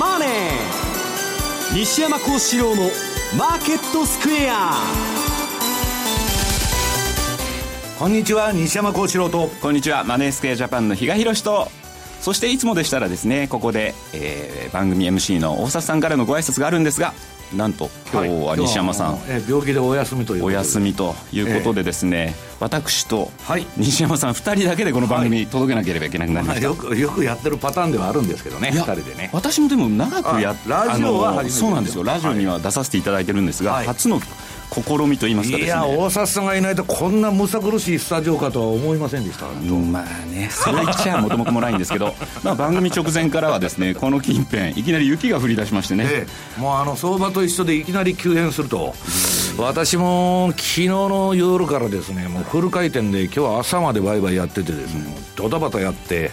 マネー」西山幸四郎の「マーケットスクエア」こんにちは西山幸四郎と。こんにちはマネースクエアジャパンの比嘉宏と。そしていつもでしたらですねここで、えー、番組 MC の大里さんからのご挨拶があるんですがなんと今日は西山さん、はい、え病気でお休みというお休みということでですね、えー、私と西山さん2人だけでこの番組届けなければいけなくなりました、はいまあ、よくよくやってるパターンではあるんですけどね2人でね。私もでも長くやっラジオはそうなんですよ。ラジオには出させていただいてるんですが、はい、初の試みといいますかね。いや大里さんがいないとこんなむさ苦しいスタジオかとは思いませんでした。まあねそれ言っちゃ元も子もないんですけど、まあ、番組直前からはですねこの近辺いきなり雪が降り出しましてね、ええ、もうあの相場と一緒でいきなり急変すると私も昨日の夜からですねもうフル回転で今日は朝までバイバイやっててですね、ドタバタやって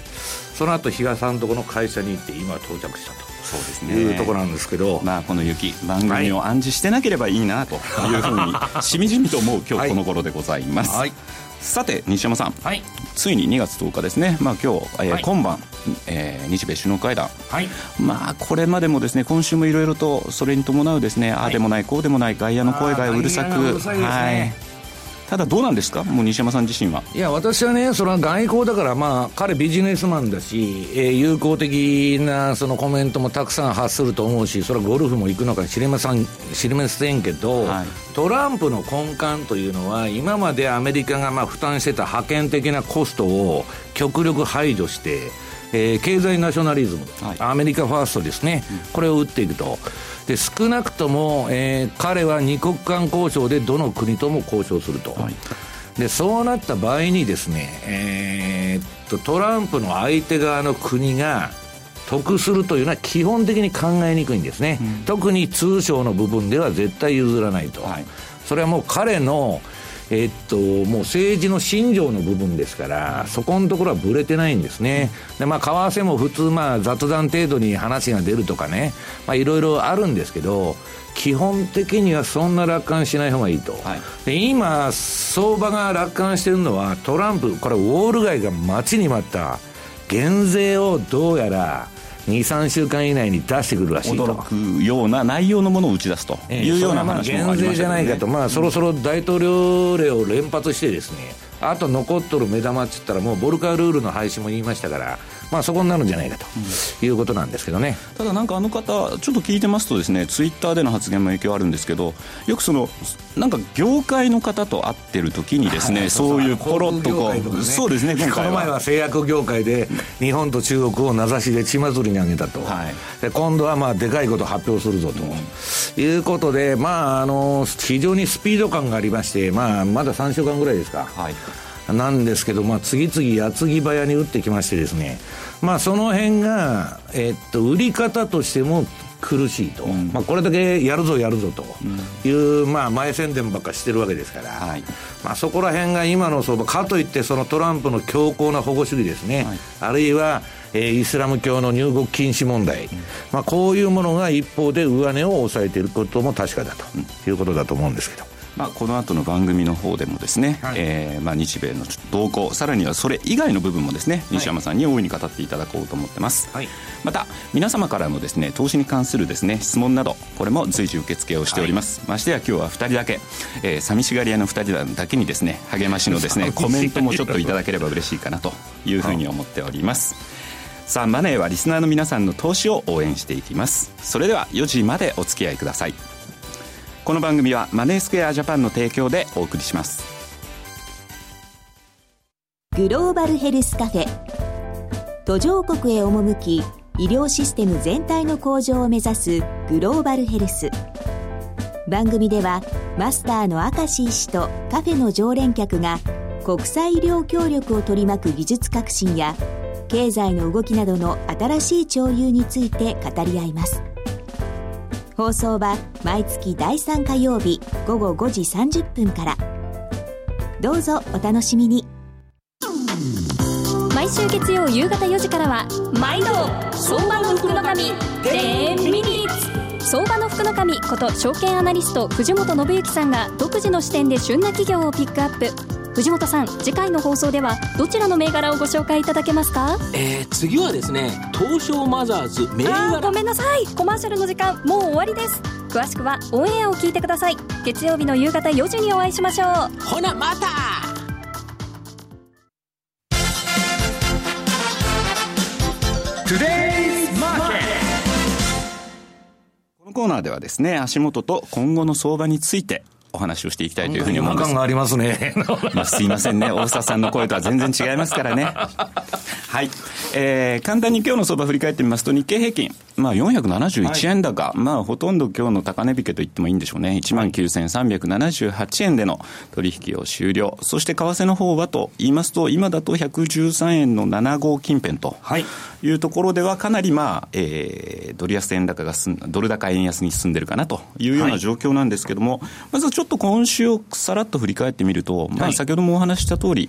その後比嘉さんとこの会社に行って今到着したとそうですね。いうところなんですけど、まあ、この雪番組を暗示してなければいいなというふうに しみじみと思う今日この頃でございます、はい、さて西山さん、はい、ついに2月10日ですね、まあ、今日、えーはい、今晩、えー、日米首脳会談、はい、まあこれまでもですね今週もいろいろとそれに伴うですね、ああでもないこうでもない外野の声がうるさく、はいただどうなんですか、もう西山さん自身は。いや、私はね、それは外交だから、まあ、彼ビジネスマンだし、えー、友好的なそのコメントもたくさん発すると思うし、それはゴルフも行くのか知りません知りませんけど、はい、トランプの根幹というのは、今までアメリカがまあ負担してた派遣的なコストを極力排除して、えー、経済ナショナリズム、はい、アメリカファーストですね、うん、これを打っていくと。で少なくとも、えー、彼は二国間交渉でどの国とも交渉すると、はい、でそうなった場合にですね、えー、っとトランプの相手側の国が得するというのは基本的に考えにくいんですね、うん、特に通商の部分では絶対譲らないと、はい、それはもう彼のえっと、もう政治の信条の部分ですから、そこのところはぶれてないんですね。で、まあ、為替も普通、まあ、雑談程度に話が出るとかね、まあ、いろいろあるんですけど、基本的にはそんな楽観しない方がいいと。はい、で今、相場が楽観してるのは、トランプ、これ、ウォール街が待ちに待った、減税をどうやら、23週間以内に出してくるらしいと。驚くような内容のものを打ち出すというような話もありま減税じゃないかと、まあ、そろそろ大統領令を連発してですねあと残っとる目玉っつったらもうボルカールールの廃止も言いましたからまあ、そこになるんじゃないかということなんですけどね、うん、ただなんかあの方ちょっと聞いてますとですねツイッターでの発言も影響あるんですけどよくそのなんか業界の方と会ってる時にですね、はい、そういうポロッとこう、ね、そうですねこの前は製薬業界で日本と中国を名指しで血祭りに挙げたと、はい、で今度はまあでかいこと発表するぞと、うん、いうことでまああの非常にスピード感がありまして、まあ、まだ3週間ぐらいですか、はいなんですけど、まあ、次々矢継ぎ早に打ってきましてですね、まあ、その辺が、えっと、売り方としても苦しいと、うん、まあ、これだけやるぞやるぞと。いう、うん、まあ、前宣伝ばっかしてるわけですから、はい、まあ、そこら辺が今の相場かといってそのトランプの強硬な保護主義ですね、はい、あるいは、えー、イスラム教の入国禁止問題、うん、まあ、こういうものが一方で上値を抑えていることも確かだということだと思うんですけど。まあ、この後の番組の方でもですね、はい、えー、まあ、日米の動向さらにはそれ以外の部分もですね西山さんに大いに語っていただこうと思ってます、はい、また皆様からのですね投資に関するですね質問などこれも随時受付をしております、はい、ましてや今日は2人だけ、えー、寂しがり屋の2人だけにですね励ましのですねコメントもちょっといただければ嬉しいかなというふうに思っております。さあマネーはリスナーの皆さんの投資を応援していきます。それでは4時までお付き合いくださいこの番組はマネースクエアジャパンの提供でお送りします。グローバルヘルスカフェ。途上国へ赴き医療システム全体の向上を目指すグローバルヘルス。番組ではマスターの明石医師とカフェの常連客が国際医療協力を取り巻く技術革新や経済の動きなどの新しい潮流について語り合います。放送は毎月第3火曜日午後5時30分から。どうぞお楽しみに。毎週月曜夕方4時からは毎度相場の福の神10ミニッツ。相場の福の神こと証券アナリスト藤本信之さんが独自の視点で旬な企業をピックアップ。藤本さん次回の放送ではどちらの銘柄をご紹介いただけますか？えー、次はですね東証マザーズ銘柄。ごめんなさい。コマーシャルの時間もう終わりです。詳しくはオンエアを聞いてください。月曜日の夕方4時にお会いしましょう。ほなまた!このコーナーではですね、足元と今後の相場についてお話をしていきたいというふうに思います。がありますね。まあ、すいませんね。大沢さんの声とは全然違いますからね。はい。えー、簡単に今日の相場振り返ってみますと、日経平均、まあ、471円高、はい、まあ、ほとんど今日の高値引けと言ってもいいんでしょうね。19,378円での取引を終了。そして、為替の方はと言いますと、今だと113円の7号近辺というところでは、かなりまあ、えー、ドル安円高が進ん、ドル高円安に進んでるかなというような状況なんですけども、はい、まずちょっと今週をさらっと振り返ってみると、まあ、先ほどもお話した通り、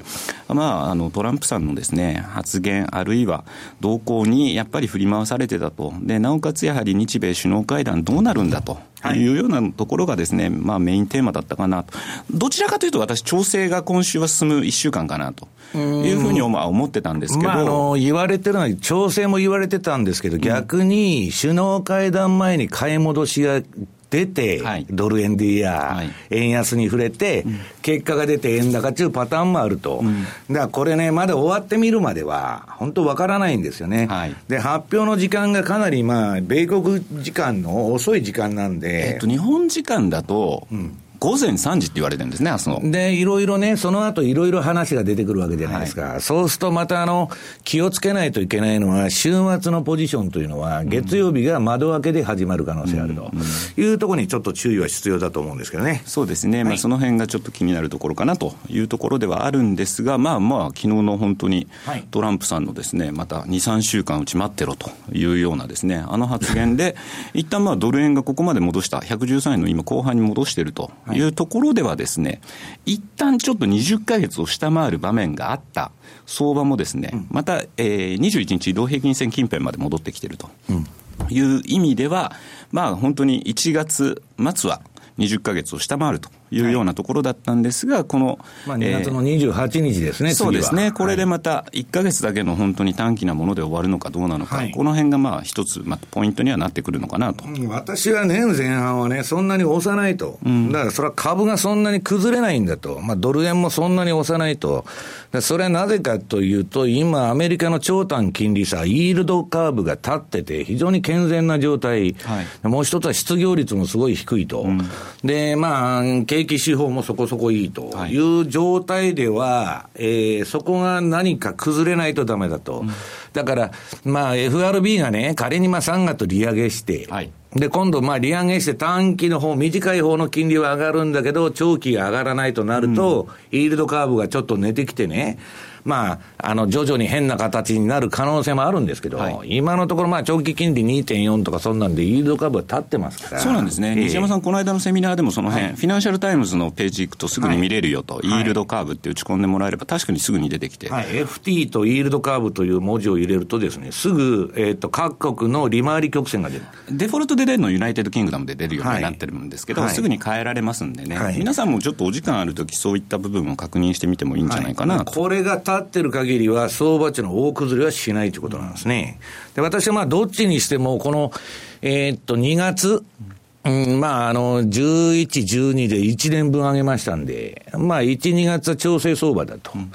まあ、あの、トランプさんのですね、発言、あるいは動向にやっぱり振り回されてたと。で、なおかつやはり日米首脳会談どうなるんだと。いうようなところがですね、まあメインテーマだったかなと。どちらかというと私、調整が今週は進む1週間かなというふうに思ってたんですけど。まあ、あの、言われてるのは、調整も言われてたんですけど、逆に首脳会談前に買い戻しが出て、はい、ドル円でや、円安に触れて、結果が出て円高っていうパターンもあると。うん、だからこれね、まだ終わってみるまでは、本当わからないんですよね。はい、で、発表の時間がかなりまあ、米国時間の遅い時間なんで。えっと、日本時間だと、うん午前3時って言われてるんですね、明日の。で、いろいろね、その後いろいろ話が出てくるわけじゃないですか。はい、そうするとまたあの、気をつけないといけないのは、週末のポジションというのは、月曜日が窓開けで始まる可能性あるというところにちょっと注意は必要だと思うんですけどね。そうですね。はい、まあその辺がちょっと気になるところかなというところではあるんですが、まあまあ、昨日の本当にトランプさんのですね、また2、3週間うち待ってろというようなですね、あの発言で、一旦まあドル円がここまで戻した、113円の今後半に戻しているとい。うところではですね、一旦ちょっと20か月を下回る場面があった。相場もですね、うん、また、えー、21日移動平均線近辺まで戻ってきていると。いう意味では、まあ本当に1月末は20か月を下回るというようなところだったんですが、この、まあ、2月の28日ですね、そうですね、これでまた1か月だけの本当に短期なもので終わるのかどうなのか、はい、この辺がまあ一つ、まあ、ポイントにはなってくるのかなと。私は年前半はね、そんなに押さないと、うん、だからそれは株がそんなに崩れないんだと、まあ、ドル円もそんなに押さないと、それはなぜかというと、今、アメリカの長短金利差、イールドカーブが立ってて、非常に健全な状態、はい、もう一つは失業率もすごい低いと、うん、で、まあ、景気指標もそこそこいいと。い。う状態では、はい、えー、そこが何か崩れないとだめだと。うん、だから、まあ、FRB がね、仮にまあ3月利上げして、はい。で、今度、まあ、利上げして短期の方、短い方の金利は上がるんだけど、長期が上がらないとなると、うん、イールドカーブがちょっと寝てきてね、まあ、あの、徐々に変な形になる可能性もあるんですけど、はい、今のところ、まあ、長期金利2.4とかそんなんで、イールドカーブは立ってますから。そうなんですね。西山さん、この間のセミナーでもその辺、はい、フィナンシャルタイムズのページ行くとすぐに見れるよと、はい、イールドカーブって打ち込んでもらえれば、確かにすぐに出てきて。はい、FT とイールドカーブという文字を入れるとですね、すぐ、えっ、ー、と、各国の利回り曲線が出る。デフォルトで出るのユナイテッドキングダムで出るようになってるんですけど、すぐに変えられますんでね、皆さんもちょっとお時間あるとき、そういった部分を確認してみてもいいんじゃないかなと。これが立ってる限りは、相場値の大崩れはしないということなんですね。で、私はまあ、どっちにしても、この、えー、っと、2月、うん、まあ、あの、11、12で1年分上げましたんで、まあ、1、2月は調整相場だと。うん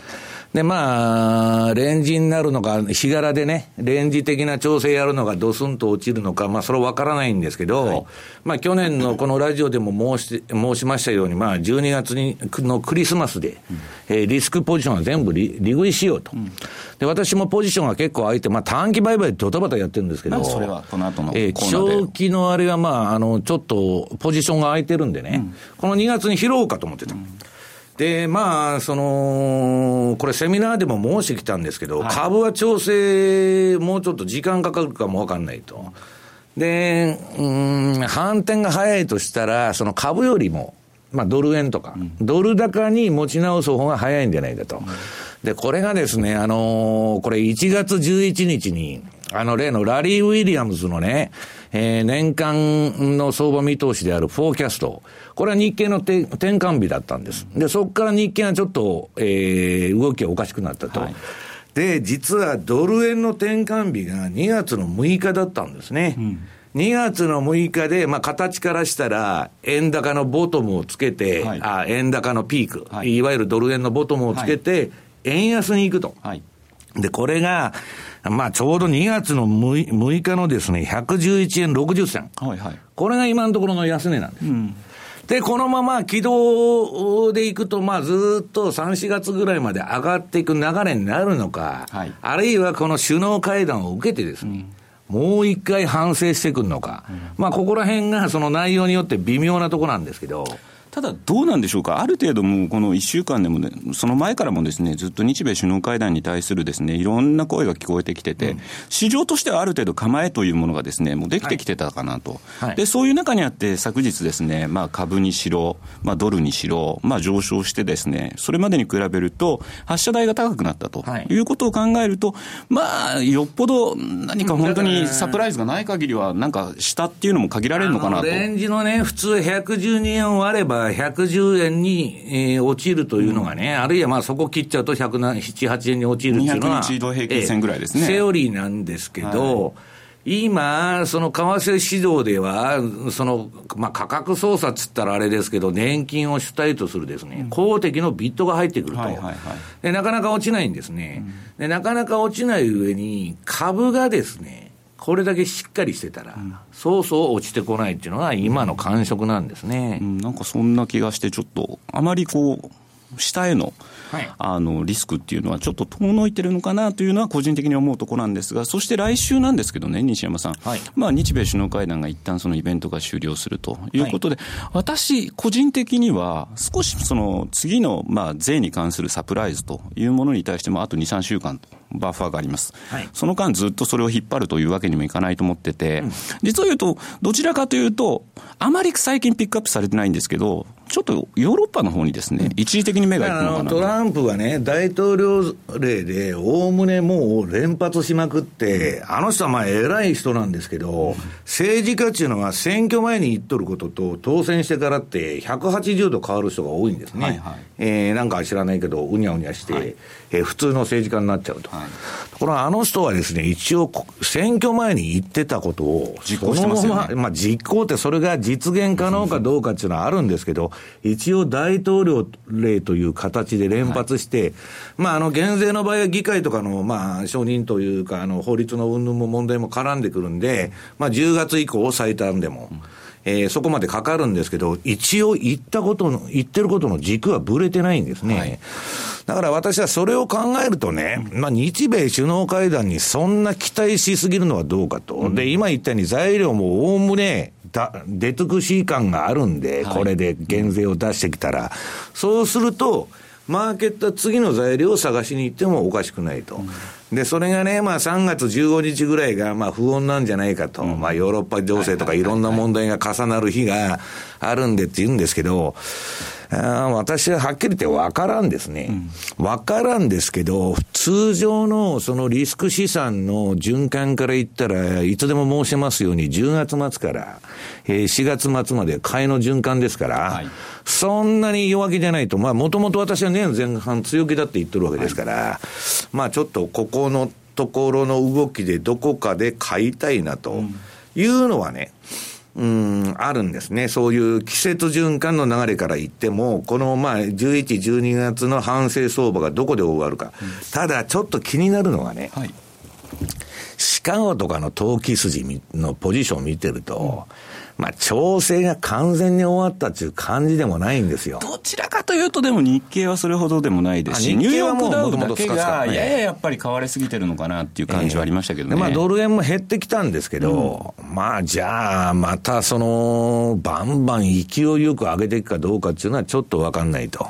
で、まあ、レンジになるのか、日柄でね、レンジ的な調整やるのがドスンと落ちるのか、まあ、それは分からないんですけど、はい、まあ、去年のこのラジオでも申し 申しましたように、まあ、12月にのクリスマスで、うん、えー、リスクポジションは全部利食いしようと、うん、で、私もポジションが結構空いて、まあ、短期売買でドタバタやってるんですけど、それはこの後のえー、長期のあれは、まあ、あの、ちょっとポジションが空いてるんでね、うん、この2月に拾おうかと思ってた。で、まあ、その、これセミナーでも申してきたんですけど、はい、株は調整、もうちょっと時間かかるかもわかんないと。で、うん、反転が早いとしたら、その株よりも、まあ、ドル円とか、うん、ドル高に持ち直す方が早いんじゃないかと。うん、で、これがですね、あのー、これ1月11日に、あの例のラリー・ウィリアムズのね、えー、年間の相場見通しであるフォーキャスト。これは日経の転換日だったんです。で、そこから日経がちょっと、えー、動きがおかしくなったと。はい、で、実はドル円の転換日が2月の6日だったんですね。うん2月の6日で、まあ、形からしたら、円高のボトムをつけて、はい、あ円高のピーク、はい、いわゆるドル円のボトムをつけて、円安に行くと。はい、で、これが、まあ、ちょうど2月の 6, 6日のですね、111円60銭。はいはい。これが今のところの安値なんです。うんで、このまま軌道でいくと、まあ、ずっと3、4月ぐらいまで上がっていく流れになるのか、はい、あるいはこの首脳会談を受けてですね、うん、もう一回反省してくるのか、うん、まあ、ここら辺がその内容によって微妙なところなんですけど。ただ、どうなんでしょうか、ある程度、もうこの1週間でもね、その前からもですねずっと日米首脳会談に対するですねいろんな声が聞こえてきてて、うん、市場としてはある程度構えというものがですねもうできてきてたかなと、はい。はい、でそういう中にあって、昨日ですね、まあ、株にしろ、まあ、ドルにしろ、まあ、上昇してですね、それまでに比べると、発射台が高くなったとい。うことを考えると、まあ、よっぽど何か本当にサプライズがない限りは、なんか下っていうのも限られるのかなと。レンジのね、普通112円割れば110円円に、えー、落ちるというのがね、うん、あるいはまあそこ切っちゃうと107、8円に落ちるっていうのは、200日移平均線ぐらいですね、えー、セオリーなんですけど、はい。今、その為替指導では、その、まあ、価格操作っつったらあれですけど、年金を主体とするですね、公的のビットが入ってくると、はいはいはい、で。なかなか落ちないんですね、うん、で。なかなか落ちない上に、株がですね、これだけしっかりしてたら、うん、そうそう落ちてこないっていうのが今の感触なんですね、うん、なんかそんな気がして、ちょっと、あまりこう、下へのはい、あのリスクっていうのはちょっと遠のいてるのかなというのは個人的に思うところなんですが、そして来週なんですけどね、西山さん、はい、まあ、日米首脳会談が一旦そのイベントが終了するということで、はい、私、個人的には少しその次のまあ税に関するサプライズというものに対しても、あと2、3週間と。バッファーがあります、はい、その間ずっとそれを引っ張るというわけにもいかないと思ってて、うん、実を言うと、どちらかというと、あまり最近ピックアップされてないんですけど、ちょっとヨーロッパの方にですね、一時的に目がいくのかなトランプがね、大統領令で、おおむねもう連発しまくって、あの人はまあ偉い人なんですけど、政治家っていうのは選挙前に言っとることと、当選してからって180度変わる人が多いんですね。はいはい、えー、なんか知らないけど、うにゃうにゃして、はい、えー、普通の政治家になっちゃうと。はい、ところがあの人はですね、一応、選挙前に言ってたことを、実行してますよね。まあ実行ってそれが実現可能かどうかっていうのはあるんですけど、一応大統領令という形で連発して、はい、まあ、あの、減税の場合は議会とかの、まあ、承認というか、あの、法律の云々も問題も絡んでくるんで、まあ、10月以降最短でも、えー、そこまでかかるんですけど、一応言ったことの、言ってることの軸はぶれてないんですね。はい、だから私はそれを考えるとね、まあ、日米首脳会談にそんな期待しすぎるのはどうかと。うん、で、今言ったように材料もおおむね、だ出尽くし感があるんで、これで減税を出してきたら、そうすると、マーケットは次の材料を探しに行ってもおかしくないと。で、それがね、まあ3月15日ぐらいが、まあ不穏なんじゃないかと。まあヨーロッパ情勢とかいろんな問題が重なる日があるんでって言うんですけど、あ私ははっきり言って分からんですね。分からんですけど、通常のそのリスク資産の循環から言ったらいつでも申しますように10月末から、え4月末まで買いの循環ですから、はい、そんなに弱気じゃないと、まあもともと私は年前半強気だって言ってるわけですから、はい、まあちょっとここのところの動きでどこかで買いたいなというのはね、うんうん、あるんですね。そういう季節循環の流れから言っても、このまあ、11、12月の反省相場がどこで終わるか。うん、ただ、ちょっと気になるのはね、はい、シカゴとかの投機筋のポジションを見てると、うんまあ、調整が完全に終わったっていう感じでもないんですよ。どちらかというと、でも日経はそれほどでもないですし、ニューヨークダウだけが、やややっぱり買われすぎてるのかなっていう感じはありましたけどね。えー、まあ、ドル円も減ってきたんですけど、うん、まあ、じゃあ、またその、バンバン勢いよく上げていくかどうかっていうのはちょっと分かんないと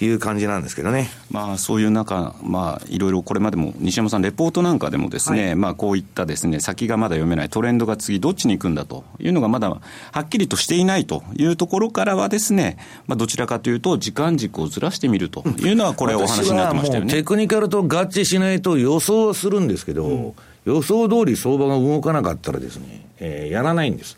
いう感じなんですけどね。まあ、そういう中、まあ、いろいろこれまでも、西山さん、レポートなんかでもですね、はい、まあ、こういったですね、先がまだ読めないトレンドが次どっちに行くんだというのがまだはっきりとしていないというところからはですね、まあ、どちらかというと、時間軸をずらしてみるというのは、これ、お話になってましたよね。テクニカルと合致しないと予想はするんですけど、うん、予想通り相場が動かなかったらですね、えー、やらないんです。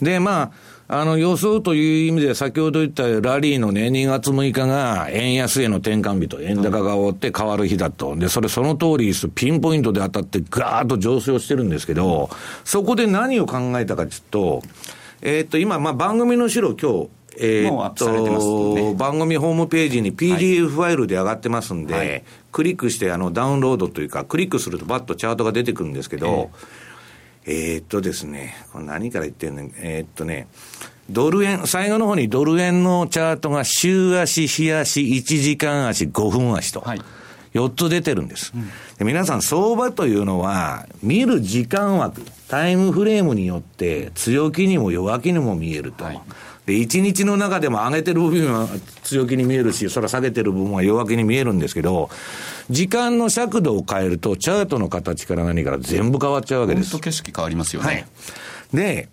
で、まあ、あの予想という意味で、先ほど言ったラリーのね、2月6日が円安への転換日と、円高が終わって変わる日だと。で、それその通りです。ピンポイントで当たってガーッと上昇してるんですけど、そこで何を考えたかというと、えー、っと、今、まあ番組の資料今日、えー、っと、ね、番組ホームページに PDF ファイルで上がってますんで、はい、クリックしてあのダウンロードというか、クリックするとバッとチャートが出てくるんですけど、えー、えー、っとですね、これ何から言ってんの？えー、っとね、ドル円、最後の方にドル円のチャートが週足、日足、1時間足、5分足と。はい。4つ出てるんです、うん。で。皆さん、相場というのは、見る時間枠、タイムフレームによって、強気にも弱気にも見えると。はい、で、1日の中でも上げてる部分は強気に見えるし、それは下げてる部分は弱気に見えるんですけど、時間の尺度を変えると、チャートの形から何から全部変わっちゃうわけです。景色変わりますよね。はい、で、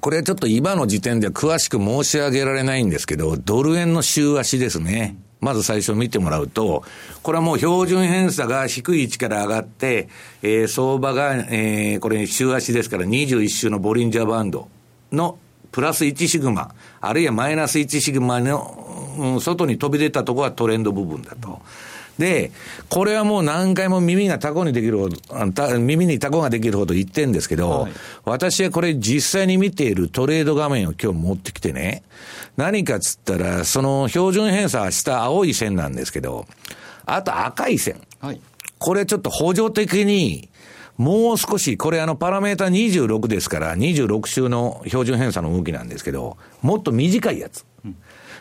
これちょっと今の時点では詳しく申し上げられないんですけど、ドル円の週足ですね。まず最初見てもらうと、これはもう標準偏差が低い位置から上がって、えー、相場が、えー、これ週足ですから21週のボリンジャーバンドのプラス1シグマ、あるいはマイナス1シグマの、うん、外に飛び出たところはトレンド部分だと。で、これはもう何回も耳がタコにできるほど、耳にタコができるほど言ってんですけど、はい、私はこれ実際に見ているトレード画面を今日持ってきてね、何かっつったら、その標準偏差は下青い線なんですけど、あと赤い線。はい、これちょっと補助的に、もう少し、これあのパラメータ26ですから、26週の標準偏差の動きなんですけど、もっと短いやつ。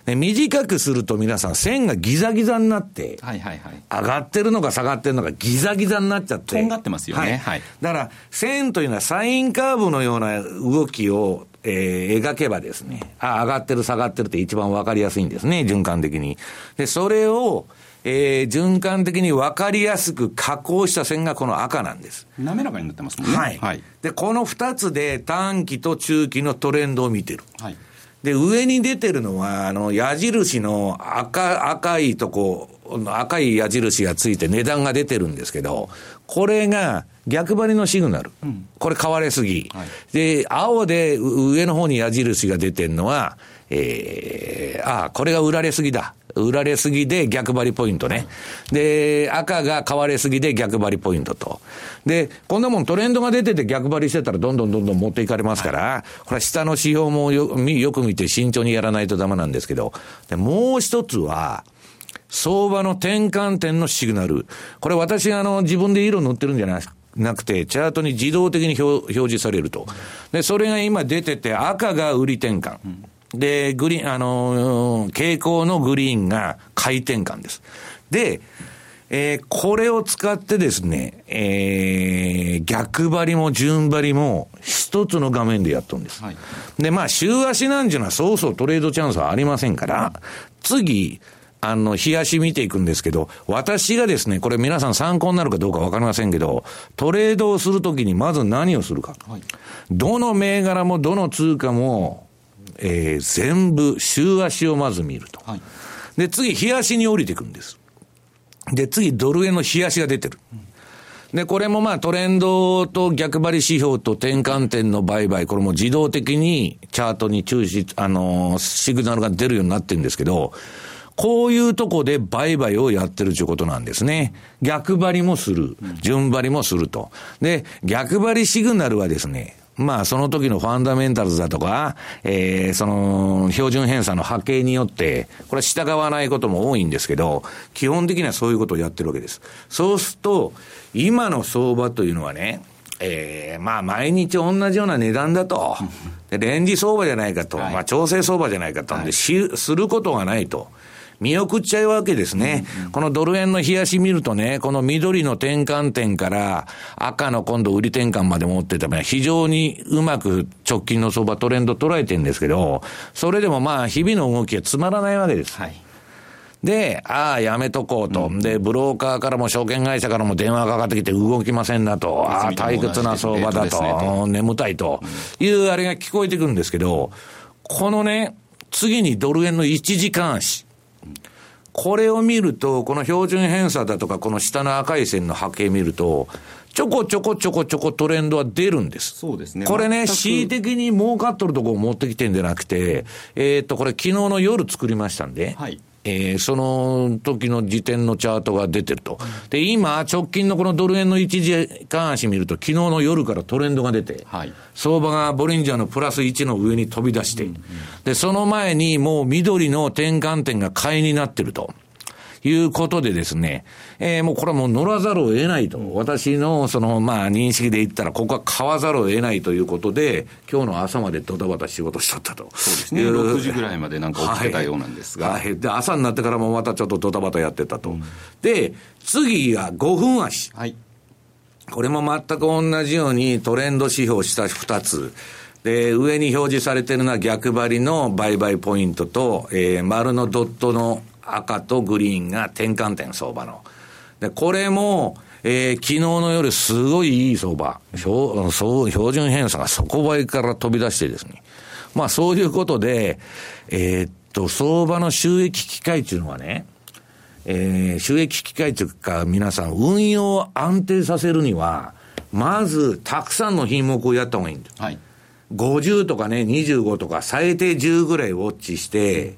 うんで短くすると皆さん線がギザギザになって、はいはいはい、上がってるのか下がってるのかギザギザになっちゃって。とんがってますよね。はい。はい、だから、線というのはサインカーブのような動きを、えー、描けばですね、あ、上がってる下がってるって一番わかりやすいんですね、循環的に。で、それを、えー、循環的に分かりやすく加工した線がこの赤なんです。滑らかになってますもんね。はい。はい、で、この二つで短期と中期のトレンドを見てる。はい。で、上に出てるのは、あの、矢印の赤、赤いとこ、赤い矢印がついて値段が出てるんですけど、これが逆張りのシグナル。うん、これ買われすぎ、はい、で、青で上の方に矢印が出てるのは、えー、ああ、これが売られすぎだ。売られすぎで逆張りポイントね。で、赤が買われすぎで逆張りポイントと。で、こんなもんトレンドが出てて逆張りしてたらどんどんどんどん持っていかれますから、これ下の指標もよよく見て慎重にやらないとダメなんですけど、でもう一つは、相場の転換点のシグナル。これ私あの自分で色塗ってるんじゃないなくて、チャートに自動的に表示されると。で、それが今出てて、赤が売り転換。で、グリーン、あの傾向のグリーンが回転換です。で、えー、これを使ってですね、えー、逆張りも順張りも一つの画面でやっとるんです。はい、で、まあ、週足なんていうのはそうそうトレードチャンスはありませんから、次、あの、日足見ていくんですけど、私がですね、これ皆さん参考になるかどうかわかりませんけど、トレードをするときにまず何をするか。はい、どの銘柄もどの通貨も、えー、全部、週足をまず見ると。はい、で、次、日足に降りていくんです。で、次、ドル円の日足が出てる。で、これもまあトレンドと逆張り指標と転換点の売買、これも自動的にチャートに注視、あのー、シグナルが出るようになってるんですけど、こういうとこで売買をやってるということなんですね。逆張りもする。順張りもすると。で、逆張りシグナルはですね、まあ、その時のファンダメンタルズだとか、えー、その、標準偏差の波形によって、これは従わないことも多いんですけど、基本的にはそういうことをやってるわけです。そうすると、今の相場というのはね、ええー、まあ、毎日同じような値段だと。で、レンジ相場じゃないかと。はい、まあ、調整相場じゃないかと。で、し、することがないと。見送っちゃうわけですね。うんうん、このドル円の冷やし見るとね、この緑の転換点から赤の今度売り転換まで持ってため、非常にうまく直近の相場トレンド捉えてるんですけど、それでもまあ日々の動きはつまらないわけです。はい。で、ああ、やめとこうと、うん、で、ブローカーからも証券会社からも電話がかかってきて動きませんなと、ああ、退屈な相場だと、眠たいと。いうあれが聞こえてくるんですけど、このね、次にドル円の1時間足。これを見ると、この標準偏差だとか、この下の赤い線の波形見ると、ちょこちょこちょこちょこトレンドは出るんです。そうですね。これね、恣意的に儲かっとるとこを持ってきてんじゃなくて、えっ、と、これ昨日の夜作りましたんで、はい。えー、その時の時点のチャートが出てると。で、今、直近のこのドル円の一時間足見ると、昨日の夜からトレンドが出て、はい、相場がボリンジャーのプラス1の上に飛び出して、うんうん、で、その前にもう緑の転換点が買いになってると。いうことでですね、えー、もうこれはもう乗らざるを得ないと。私のその、まあ認識で言ったら、ここは買わざるを得ないということで、今日の朝までドタバタ仕事しちゃったと。そうですね。6時ぐらいまでなんか起きてたようなんですが。はい。で、朝になってからもまたちょっとドタバタやってたと。うん、で、次が5分足。はい。これも全く同じようにトレンド指標した2つ。で、上に表示されてるのは逆張りの売買ポイントと、えー、丸のドットの赤とグリーンが転換点相場の。で、これも、えー、昨日の夜すごいいい相場、標標準偏差が底倍から飛び出してですね。まあそういうことで、えー、っと、相場の収益機会っていうのはね、えー、収益機会というか皆さん運用を安定させるには、まずたくさんの品目をやった方がいいんです。はい。50とかね、25とか最低10ぐらいウォッチして、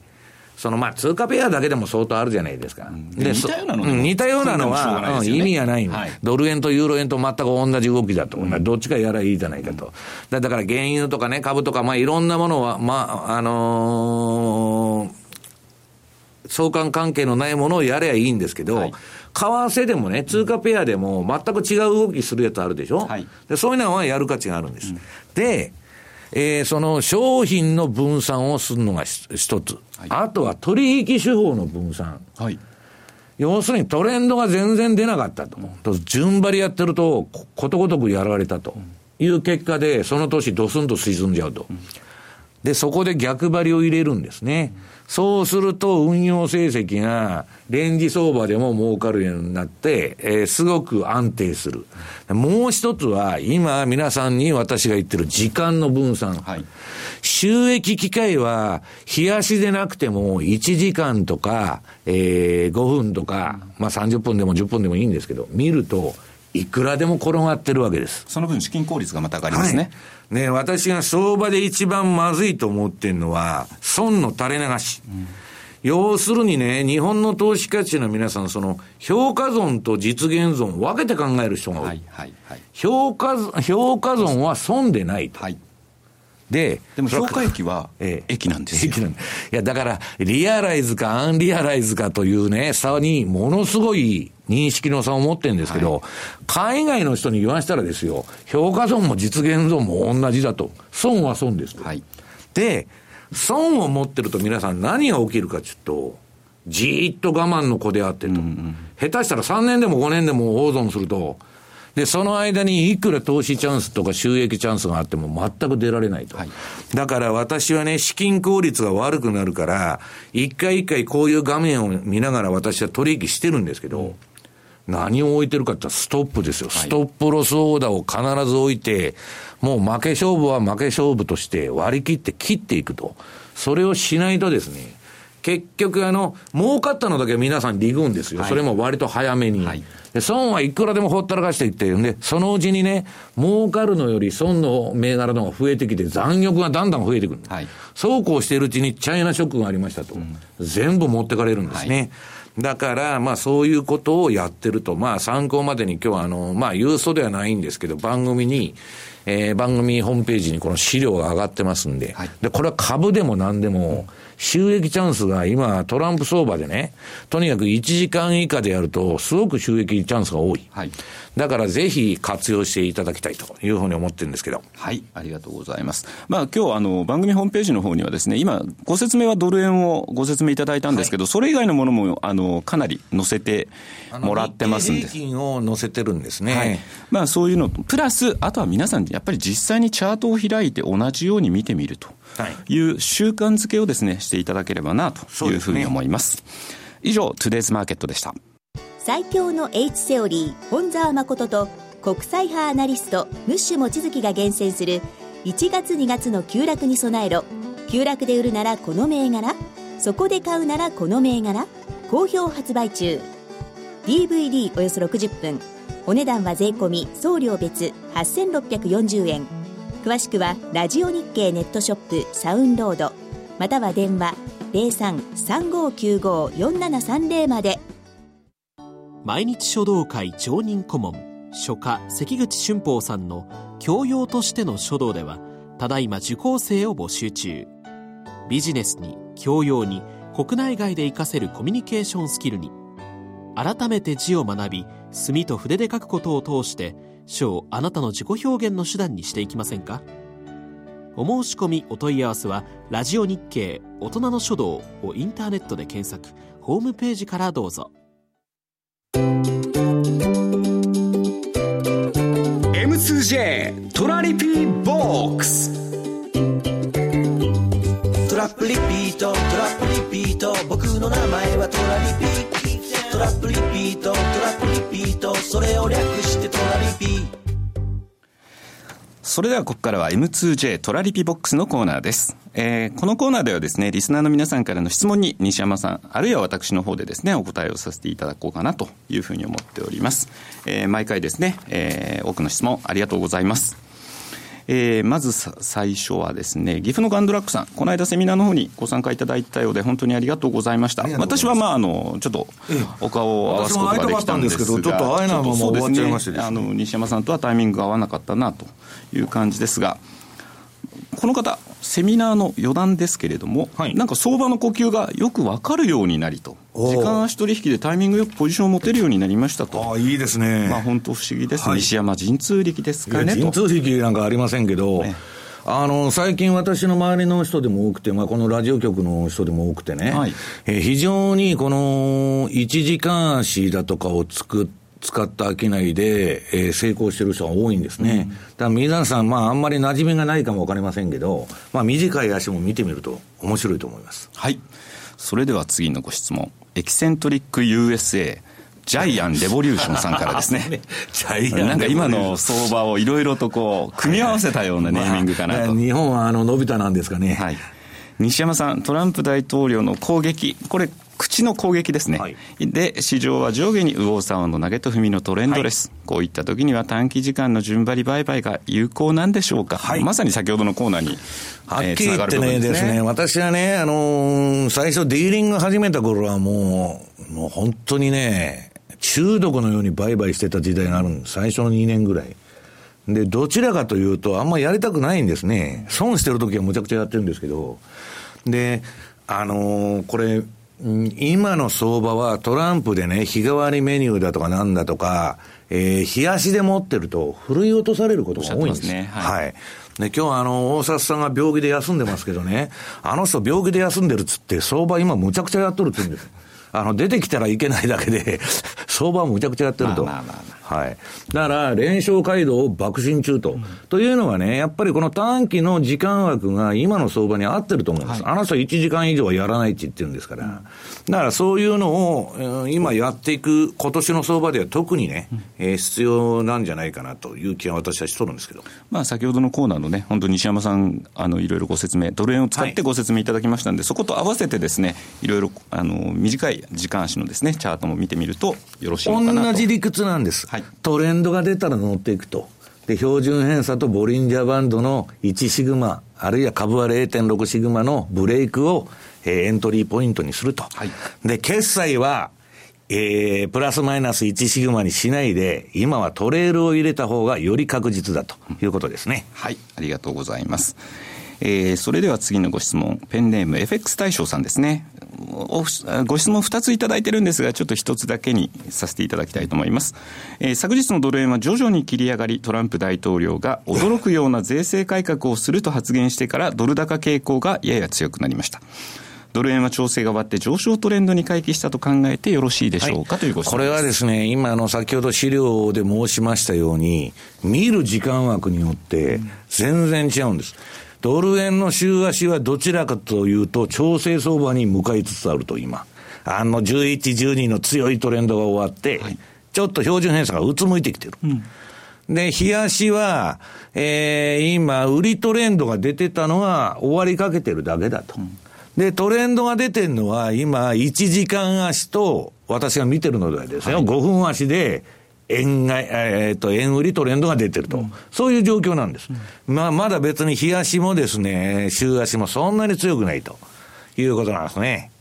そのまあ通貨ペアだけでも相当あるじゃないですか。うん、で似たようなの、似たようなのは、ね、意味がない、はい、ドル円とユーロ円と全く同じ動きだと。うん、どっちかやらいいじゃないかと。だから原油とかね、株とか、まあいろんなものは、まあ、あのー、相関関係のないものをやればいいんですけど、はい、為替でもね、通貨ペアでも全く違う動きするやつあるでしょ、はい、でそういうのはやる価値があるんです。うん、で、えー、その商品の分散をするのが一つ、はい、あとは取引手法の分散。はい、要するにトレンドが全然出なかったと。うん、順張りやってると、ことごとくやられたという結果で、その年ドスンと沈んじゃうと。うんで、そこで逆張りを入れるんですね。そうすると運用成績がレンジ相場でも儲かるようになって、えー、すごく安定する。もう一つは、今皆さんに私が言ってる時間の分散。はい、収益機会は、日足でなくても1時間とか、えー、5分とか、まあ30分でも10分でもいいんですけど、見ると、いくらでも転がってるわけです。その分資金効率がまた上がりますね。はいね、私が相場で一番まずいと思ってるのは、損の垂れ流し。うん、要するにね、日本の投資価値の皆さん、その、評価損と実現損分けて考える人が多い。はいはいはい、評価、評価損は損でないと。はいで、でも評価益は、益なんですよ。いや、だから、リアライズかアンリアライズかというね、差にものすごい認識の差を持ってるんですけど、はい、海外の人に言わしたらですよ、評価損も実現損も同じだと。損は損ですと。はい、で、損を持ってると皆さん何が起きるかちょっと、じーっと我慢の子であってと。うんうん、下手したら3年でも5年でも大損すると、で、その間にいくら投資チャンスとか収益チャンスがあっても全く出られないと。はい、だから私はね、資金効率が悪くなるから、一回一回こういう画面を見ながら私は取引してるんですけど、うん何を置いてるかってストップですよ。ストップロスオーダーを必ず置いて、もう負け勝負は負け勝負として割り切って切っていくと。それをしないとですね、結局あの、儲かったのだけ皆さん利ぐんですよ。はい、それも割と早めに。はいで、損はいくらでもほったらかしていってるんで、そのうちにね、儲かるのより損の銘柄の方が増えてきて、残欲がだんだん増えてくる。はい、そうこうしているうちにチャイナショックがありましたと。うん、全部持ってかれるんですね。はいだから、まあそういうことをやってると、まあ参考までに今日はあの、まあ郵送ではないんですけど、番組に、えー、番組ホームページにこの資料が上がってますんで、はい、で、これは株でも何でも、収益チャンスが今、トランプ相場でね、とにかく1時間以下でやると、すごく収益チャンスが多い。はい、だからぜひ活用していただきたいというふうに思ってるんですけど。はい、ありがとうございます。まあ今日あの番組ホームページの方にはですね、今ご説明はドル円をご説明いただいたんですけど、はい、それ以外のものもあのかなり載せてもらってますんで。平均を載せてるんですね。はい、まあそういうのプラス、あとは皆さんやっぱり実際にチャートを開いて同じように見てみると。いう習慣づけをですね、していただければなというふうに思います。すね、以上、トゥデイズマーケットでした。最強の H セオリー、本沢誠と国際派アナリスト、ムッシュ望月が厳選する1月2月の急落に備えろ。急落で売るならこの銘柄。そこで買うならこの銘柄。好評発売中。DVD およそ60分。お値段は税込送料別8640円。詳しくはラジオ日経ネットショップサウンロード。または電話0335954730まで。毎日書道会常任顧問書家関口俊宝さんの教養としての書道ではただいま受講生を募集中。ビジネスに教養に国内外で活かせるコミュニケーションスキルに改めて字を学び墨と筆で書くことを通して書をあなたの自己表現の手段にしていきませんか？お申し込みお問い合わせは「ラジオ日経大人の書道」をインターネットで検索ホームページからどうぞ。M2J トラリピーボックス。トラップリピートトラップリピート。僕の名前はトラリピトラップリピート。トラップリピートそれを略してトラリピそれではここからは M2J トラリピボックスのコーナーです。えー、このコーナーではですね、リスナーの皆さんからの質問に西山さん、あるいは私の方でですね、お答えをさせていただこうかなというふうに思っております。えー、毎回ですね、えー、多くの質問ありがとうございます。えー、まず最初はですね、岐阜のガンドラックさん、この間セミナーの方にご参加いただいたようで、本当にありがとうございました。私はまあ、あの、ちょっと、お顔を合わすことができたんですが、ちょっと会えないまま終わっちゃいまして、ね、あの、西山さんとはタイミングが合わなかったなという感じですが、この方、セミナーの余談ですけれども、はい、なんか相場の呼吸がよく分かるようになりと、時間足取引でタイミングよくポジションを持てるようになりましたと、あいいですね、まあ、本当不思議です、はい、西山神通力ですかね神通力なんかありませんけど、ね、あの最近、私の周りの人でも多くて、まあ、このラジオ局の人でも多くてね、はい、え非常にこの1時間足だとかを作って、使った商いで、えー、成功してる人が多いんですね。うん、だから皆さん、まあ、あんまり馴染みがないかもわかりませんけど、まあ、短い足も見てみると面白いと思います。はい。それでは次のご質問。エキセントリック USA。ジャイアンレボリューションさんからですね。ジャイアンなんか今の相場をいろいろとこう、組み合わせたようなネーミングかなと。まあ、日本はあの、伸びたなんですかね。はい。西山さん、トランプ大統領の攻撃、これ、口の攻撃ですね、はい、で市場は上下に右往左往の投げと踏みのトレンドです、はい、こういった時には短期時間の順張り売買が有効なんでしょうか、はい、まさに先ほどのコーナーにはっきり言ってね、ですね、私はね、あのー、最初ディーリング始めた頃はもう、もう本当にね、中毒のように売買してた時代があるんです。最初の2年ぐらい。で、どちらかというと、あんまやりたくないんですね。損してる時はむちゃくちゃやってるんですけど。で、あのー、これ、今の相場はトランプでね、日替わりメニューだとかなんだとか、えー、冷やしで持ってると、ふるい落とされることが多いんです。ね、はい、はい。で、今日あの、大札さんが病気で休んでますけどね、あの人病気で休んでるっつって、相場今むちゃくちゃやっとるって言うんです。あの、出てきたらいけないだけで 相場はむちゃくちゃやってると。まあまあまあはい。だから、連勝街道を爆心中と。うん、というのはね、やっぱりこの短期の時間枠が今の相場に合ってると思います。はい、あの人1時間以上はやらないって言ってるんですから。だからそういうのを、今やっていく、今年の相場では特にね、必要なんじゃないかなという気は私はしとるんですけど。まあ、先ほどのコーナーのね、本当西山さん、あの、いろいろご説明、ドル円を使ってご説明いただきましたんで、はい、そこと合わせてですね、いろいろ、あの、短い時間足のですね、チャートも見てみるとよろしいのかなと。同じ理屈なんです。はい、トレンドが出たら乗っていくと。で、標準偏差とボリンジャーバンドの1シグマ、あるいは株は0.6シグマのブレイクを、えー、エントリーポイントにすると。はい、で、決済は、えー、プラスマイナス1シグマにしないで、今はトレールを入れた方がより確実だということですね。はい、ありがとうございます。えー、それでは次のご質問、ペンネーム FX 大将さんですね。ご質問2ついただいてるんですが、ちょっと1つだけにさせていただきたいと思います。えー、昨日のドル円は徐々に切り上がり、トランプ大統領が驚くような税制改革をすると発言してから、ドル高傾向がやや強くなりました。ドル円は調整が終わって上昇トレンドに回帰したと考えてよろしいでしょうか、はい、というご質問これはですね、今の先ほど資料で申しましたように、見る時間枠によって全然違うんです。ドル円の週足はどちらかというと、調整相場に向かいつつあると、今。あの11、12の強いトレンドが終わって、はい、ちょっと標準偏差がうつむいてきてる。うんで、日足は、えー、今、売りトレンドが出てたのは終わりかけてるだけだと。うん、で、トレンドが出てるのは、今、1時間足と、私が見てるのではですね、はい、5分足で、円買い、えっ、ー、と、円売りトレンドが出てると、うん、そういう状況なんです。うん、まあ、まだ別に日足もですね、週足もそんなに強くないと。いうことなんですね。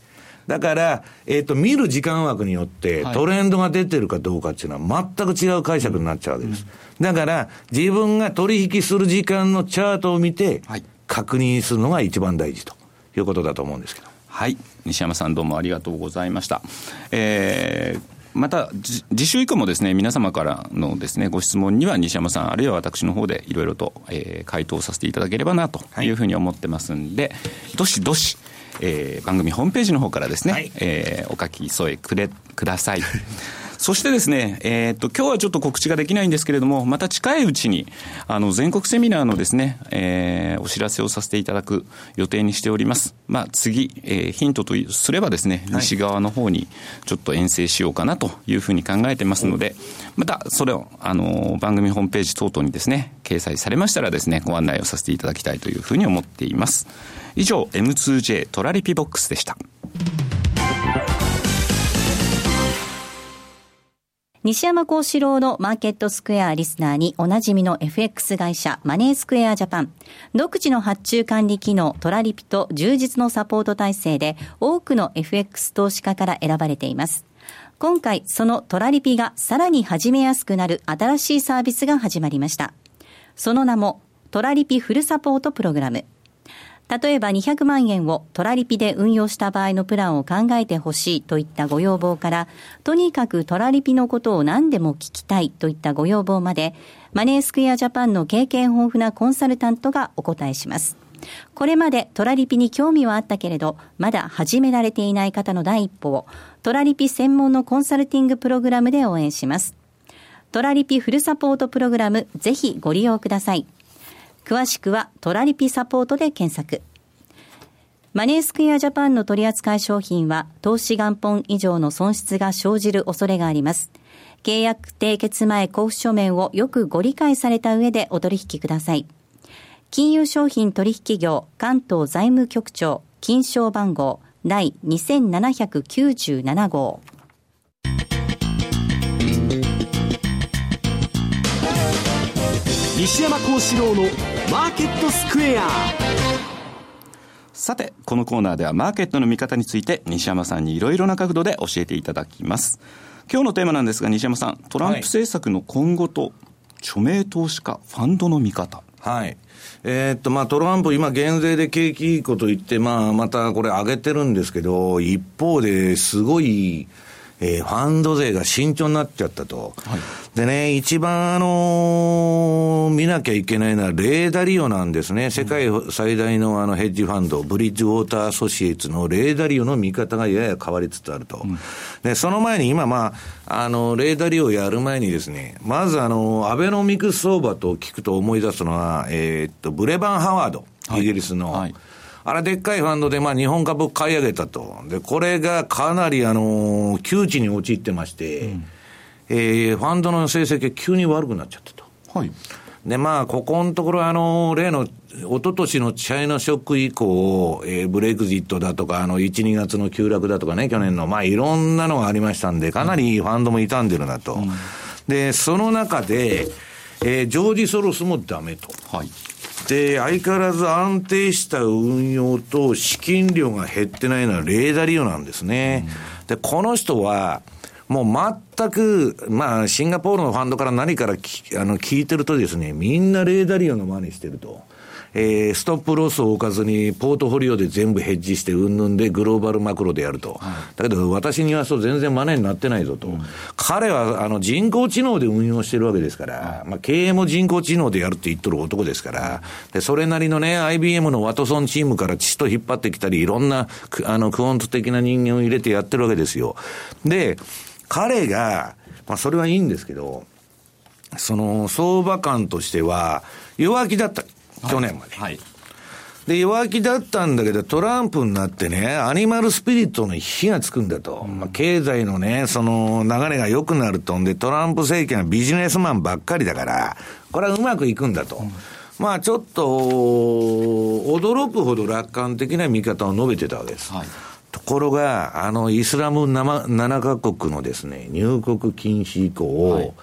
だから、えっ、ー、と、見る時間枠によって、トレンドが出てるかどうかっていうのは全く違う解釈になっちゃうわけです。うん、だから、自分が取引する時間のチャートを見て、確認するのが一番大事ということだと思うんですけど。はい。西山さんどうもありがとうございました。えーまた、次週以降もですね、皆様からのですね、ご質問には西山さん、あるいは私の方でいろいろと、えー、回答させていただければなというふうに思ってますんで、はい、どしどし、えー、番組ホームページの方からですね、はい、えー、お書き添えくれ、ください。そしてですね、えー、っと、今日はちょっと告知ができないんですけれども、また近いうちに、あの、全国セミナーのですね、えー、お知らせをさせていただく予定にしております。まあ、次、えー、ヒントとすればですね、西側の方にちょっと遠征しようかなというふうに考えてますので、また、それを、あの、番組ホームページ等々にですね、掲載されましたらですね、ご案内をさせていただきたいというふうに思っています。以上、M2J トラリピボックスでした。西山幸四郎のマーケットスクエアリスナーにおなじみの FX 会社マネースクエアジャパン。独自の発注管理機能トラリピと充実のサポート体制で多くの FX 投資家から選ばれています。今回そのトラリピがさらに始めやすくなる新しいサービスが始まりました。その名もトラリピフルサポートプログラム。例えば200万円をトラリピで運用した場合のプランを考えてほしいといったご要望から、とにかくトラリピのことを何でも聞きたいといったご要望まで、マネースクエアジャパンの経験豊富なコンサルタントがお答えします。これまでトラリピに興味はあったけれど、まだ始められていない方の第一歩を、トラリピ専門のコンサルティングプログラムで応援します。トラリピフルサポートプログラム、ぜひご利用ください。詳しくはトラリピサポートで検索。マネースクエアジャパンの取扱い商品は投資元本以上の損失が生じる恐れがあります。契約締結前交付書面をよくご理解された上でお取引ください。金融商品取引業関東財務局長金賞番号第2797号。西山幸四郎のマーケットスクエアさて、このコーナーではマーケットの見方について西山さんにいろいろな角度で教えていただきます。今日のテーマなんですが、西山さん、トランプ政策の今後と、著名投資家、ファンドの見方。はい。えー、っと、まあ、トランプ、今、減税で景気いいこと言って、まあ、またこれ上げてるんですけど、一方ですごい、えー、ファンド税が慎重になっちゃったと。はい、でね、一番あのー、見なきゃいけないのはレーダリオなんですね。世界最大のあのヘッジファンド、ブリッジウォーターアソシエイツのレーダリオの見方がやや変わりつつあると。うん、で、その前に今まあ、あの、レーダリオをやる前にですね、まずあの、アベノミクス相場と聞くと思い出すのは、えー、っと、ブレバン・ハワード、イギリスの、はいはいあれでっかいファンドで、まあ日本株買い上げたと。で、これがかなりあの、窮地に陥ってまして、うん、えー、ファンドの成績が急に悪くなっちゃったと。はい。で、まあ、ここのところ、あの、例の、一昨年のチャイナショック以降、えー、ブレイクジットだとか、あの、1、2月の急落だとかね、去年の、まあ、いろんなのがありましたんで、かなりファンドも傷んでるなと。うん、で、その中で、えー、ジョージ・ソロスもダメと。はい。で、相変わらず安定した運用と資金量が減ってないのはレーダリオなんですね。で、この人は、もう全く、まあ、シンガポールのファンドから何からあの聞いてるとですね、みんなレーダリオの真似してると。えー、ストップロスを置かずに、ポートフォリオで全部ヘッジして、うんぬんでグローバルマクロでやると。はい、だけど、私にはそう全然マネになってないぞと。うん、彼は、あの、人工知能で運用してるわけですから、まあ、経営も人工知能でやるって言っとる男ですから、で、それなりのね、IBM のワトソンチームから血と引っ張ってきたり、いろんな、あの、クオント的な人間を入れてやってるわけですよ。で、彼が、まあ、それはいいんですけど、その、相場感としては、弱気だった。去年まで。はい。で、弱気だったんだけど、トランプになってね、アニマルスピリットの火がつくんだと。うん、まあ、経済のね、その流れが良くなるとんで、トランプ政権はビジネスマンばっかりだから、これはうまくいくんだと。うんまあちょっと、驚くほど楽観的な見方を述べてたわけです。はい、ところが、あの、イスラム 7, 7カ国のですね、入国禁止以降、はい、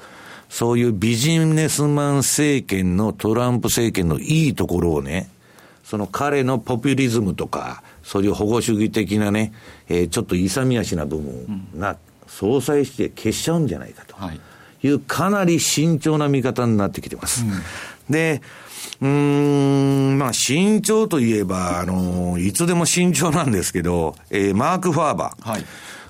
そういうビジネスマン政権のトランプ政権のいいところをね、その彼のポピュリズムとか、そういう保護主義的なね、えー、ちょっと勇み足な部分が相殺して消しちゃうんじゃないかという、かなり慎重な見方になってきてます。うん、で、うん、まあ、慎重といえば、あの、いつでも慎重なんですけど、えー、マーク・ファーバー。はい。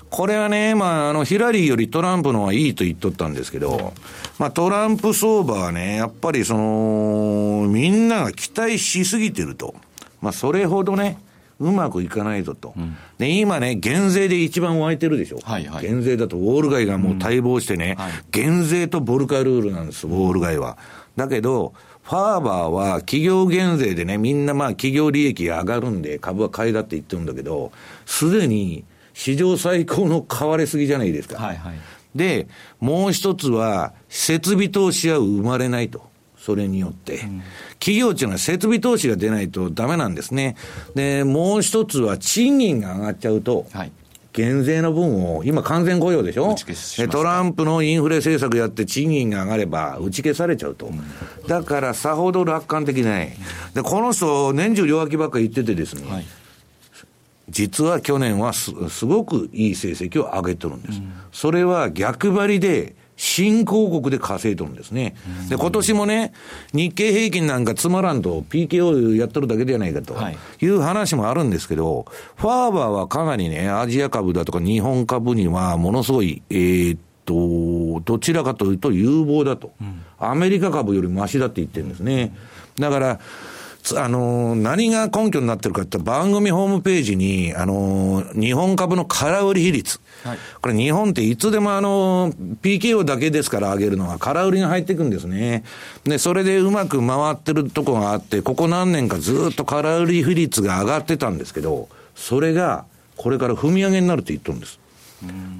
これはね、まあ、あの、ヒラリーよりトランプの方がいいと言っとったんですけど、まあ、トランプ相場はね、やっぱりその、みんなが期待しすぎてると。まあ、それほどね、うまくいかないぞと。うん、で、今ね、減税で一番湧いてるでしょ。はいはい、減税だと、ウォール街がもう待望してね、うんはい、減税とボルカルールなんです、ウォール街は。だけど、ファーバーは企業減税でね、みんなまあ企業利益が上がるんで株は買いだって言ってるんだけど、すでに史上最高の買われすぎじゃないですか。はいはい、で、もう一つは、設備投資は生まれないと。それによって。うん、企業っていうのは設備投資が出ないとダメなんですね。で、もう一つは賃金が上がっちゃうと、はい、減税の分を、今完全雇用でしょ？トランプのインフレ政策やって賃金が上がれば打ち消されちゃうと。だからさほど楽観的ない。で、この人、年中弱気ばっかり言っててですね、はい、実は去年はすすごくいい成績を上げてるんです。それは逆張りで、新興国で稼いとるんですね。で、今年もね、日経平均なんかつまらんと PKO やっとるだけではないかという話もあるんですけど、ファーバーはかなりね、アジア株だとか日本株にはものすごい、えー、っと、どちらかというと有望だと。アメリカ株よりマシだって言ってるんですね。だから、あの、何が根拠になってるかって番組ホームページに、あの、日本株の空売り比率。はい、これ日本っていつでもあの、PKO だけですから上げるのは空売りが入っていくんですね。で、それでうまく回ってるとこがあって、ここ何年かずっと空売り比率が上がってたんですけど、それがこれから踏み上げになるって言ってるんです。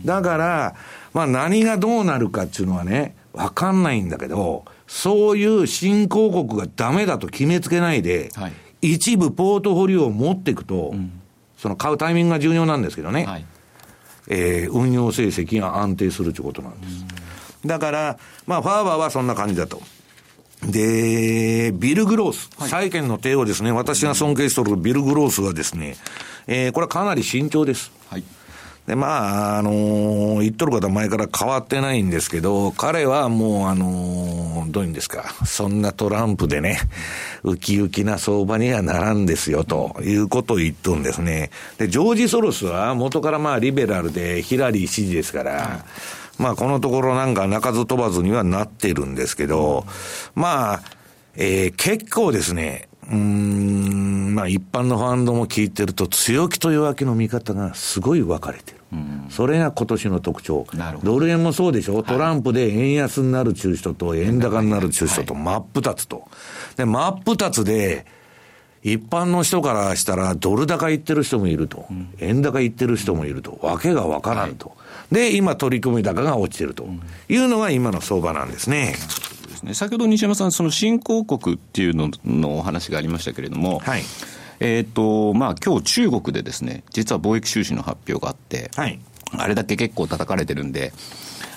だから、まあ何がどうなるかっていうのはね、わかんないんだけど、そういう新興国がダメだと決めつけないで、はい、一部ポートフォリオを持っていくと、うん、その買うタイミングが重要なんですけどね、はい、えー、運用成績が安定するということなんです。だから、まあ、ファーバーはそんな感じだと。で、ビル・グロース、はい、債券の帝王ですね、私が尊敬しておるビル・グロースはですね、えー、これはかなり慎重です。はいで、まあ、あのー、言っとることは前から変わってないんですけど、彼はもう、あのー、どういうんですか、そんなトランプでね、ウキウキな相場にはならんですよ、ということを言っとんですね。で、ジョージ・ソロスは元からまあ、リベラルでヒラリー支持ですから、まあ、このところなんか鳴かず飛ばずにはなってるんですけど、まあ、えー、結構ですね、うん、まあ一般のファンドも聞いてると、強気と弱気の見方がすごい分かれてる。うん、それが今年の特徴。ドル円もそうでしょ、トランプで円安になる中人と円高になる中人と真っ二つと。で、真っ二つで、一般の人からしたら、ドル高言ってる人もいると、うん、円高言ってる人もいると、わけがわからんと、はい、で、今、取り組み高が落ちてるというのが今の相場なんですね。ね、先ほど西山さん、その新興国っていうののお話がありましたけれども、はい、えっ、と、まあ、今日中国でですね、実は貿易収支の発表があって、はい、あれだけ結構叩かれてるんで、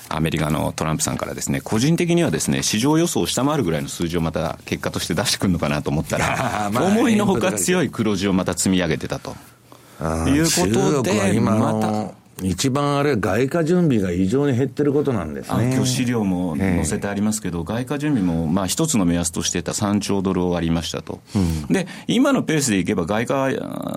アメリカのトランプさんからですね、個人的にはですね、市場予想を下回るぐらいの数字をまた結果として出してくるのかなと思ったら、まあ、思いのほか強い黒字をまた積み上げてたと。いうことで、また。一番あれ、外貨準備が異常に減ってることなんですね。今日資料も載せてありますけど、えー、外貨準備もまあ一つの目安としてた3兆ドルを割りましたと、うん、で今のペースでいけば、外貨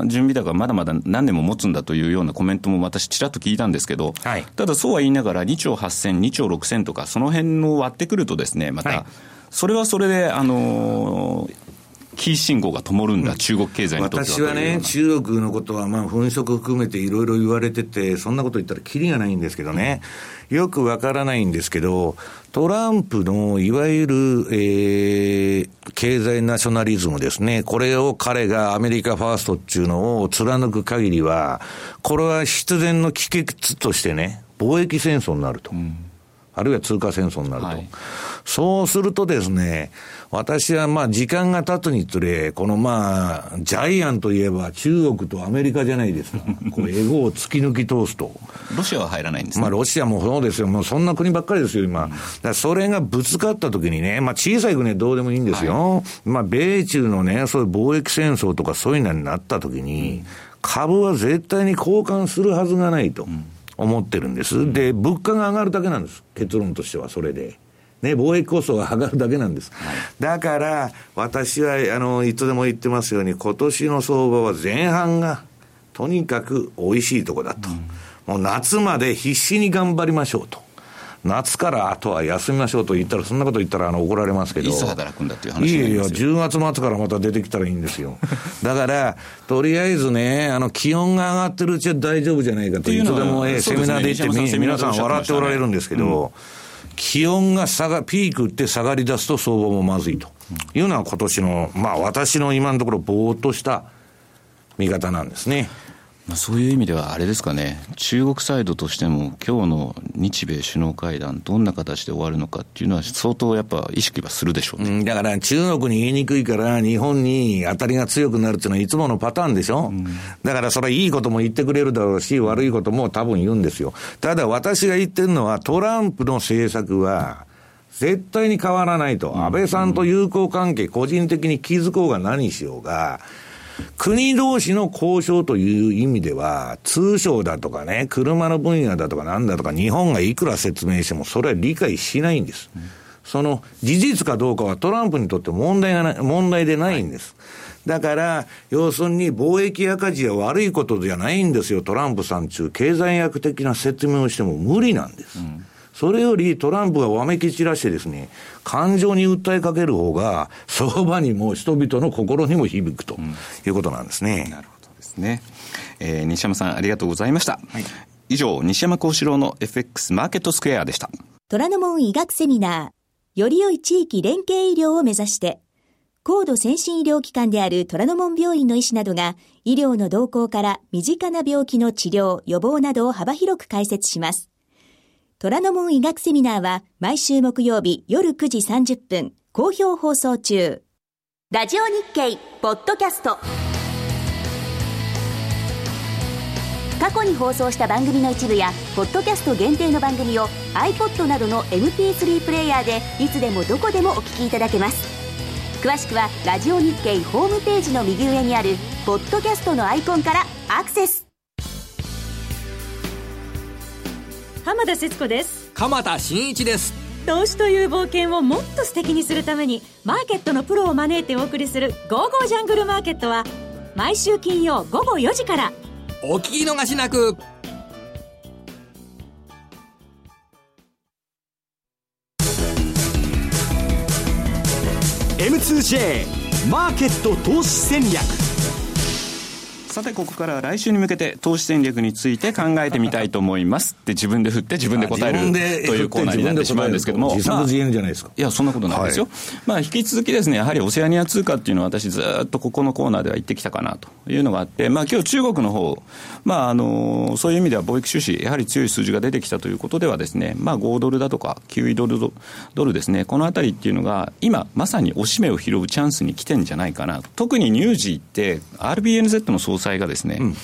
準備高はまだまだ何年も持つんだというようなコメントも私、ちらっと聞いたんですけど、はい、ただそうは言いながら、2兆8000、2兆6000とか、その辺を割ってくるとですね、また、それはそれで、あのーキー信号が灯るんだ、中国経済にとっては私はね、中国のことは、まあ、粉飾含めていろいろ言われてて、そんなこと言ったらきりがないんですけどね、よくわからないんですけど、トランプのいわゆる、えー、経済ナショナリズムですね、これを彼がアメリカファーストっていうのを貫く限りは、これは必然の帰結としてね、貿易戦争になると。うん。あるいは通貨戦争になると。はい、そうするとですね、私はまあ時間が経つにつれ、このまあ、ジャイアンといえば中国とアメリカじゃないですか。これエゴを突き抜き通すと。ロシアは入らないんですね。まあロシアもそうですよ。もうそんな国ばっかりですよ、今。だそれがぶつかった時にね、まあ小さい国はどうでもいいんですよ。はい、まあ米中のね、そういう貿易戦争とかそういうのになった時に、株は絶対に交換するはずがないと思ってるんです。で、物価が上がるだけなんです。結論としてはそれで。ね、貿易コストが上がるだけなんです。はい、だから、私は、あの、いつでも言ってますように、今年の相場は前半が、とにかく美味しいとこだと。うん、もう夏まで必死に頑張りましょうと。夏からあとは休みましょうと言ったら、そんなこと言ったらあの怒られますけど、いつ働くんだっていう話いやいや、10月末からまた出てきたらいいんですよ。だから、とりあえずね、あの気温が上がってるうちは大丈夫じゃないかと、いつでも、えセミナーで言って、皆さん笑っておられるんですけど、うん気温が下が、ピークって下がり出すと相場もまずいというのは今年の、まあ私の今のところぼーっとした見方なんですね。まあ、そういう意味ではあれですかね、中国サイドとしても、今日の日米首脳会談、どんな形で終わるのかっていうのは、相当やっぱ意識はするでしょうね、うん、だから中国に言いにくいから、日本に当たりが強くなるっていうのは、いつものパターンでしょ、うん、だからそれはいいことも言ってくれるだろうし、悪いことも多分言うんですよ。ただ私が言ってるのは、トランプの政策は、絶対に変わらないと、安倍さんと友好関係、個人的に築こうが何しようが、国同士の交渉という意味では、通商だとかね、車の分野だとかなんだとか、日本がいくら説明しても、それは理解しないんです。その事実かどうかはトランプにとって問題がない、問題でないんです。だから、要するに貿易赤字は悪いことじゃないんですよ、トランプさん中、経済学的な説明をしても無理なんです。うんそれよりトランプがわめき散らしてですね、感情に訴えかける方が、相場にも人々の心にも響くということなんですね。うん、なるほどですね。えー、西山さんありがとうございました。はい、以上、西山幸四郎の FX マーケットスクエアでした。虎ノ門医学セミナー、より良い地域連携医療を目指して、高度先進医療機関である虎ノ門病院の医師などが、医療の動向から身近な病気の治療、予防などを幅広く解説します。虎ノ門医学セミナーは毎週木曜日夜9時30分、好評放送中。ラジオ日経ポッドキャスト。過去に放送した番組の一部や、ポッドキャスト限定の番組を iPod などの MP3 プレイヤーでいつでもどこでもお聞きいただけます。詳しくはラジオ日経ホームページの右上にあるポッドキャストのアイコンからアクセス浜田節子です。鎌田新一です。投資という冒険をもっと素敵にするためにマーケットのプロを招いてお送りする「ゴーゴージャングルマーケット」は毎週金曜午後4時から。お聞き逃しなく。M2J マーケット投資戦略さてここからは来週に向けて投資戦略について考えてみたいと思います。って自分で振って自分で答えるというコーナーになってしまうんですけども。自作自演じゃないですか、いやそんなことないですよ、はい、まあ引き続きですねやはりオセアニア通貨っていうのは私ずっとここのコーナーでは言ってきたかなというのがあってまあ今日中国の方まああのそういう意味では貿易収支やはり強い数字が出てきたということではですねまあ5ドルだとか9ドルドルですねこのあたりっていうのが今まさに押し目を拾うチャンスに来てんじゃないかな特にニュージーって RBNZ の総裁がですね、うん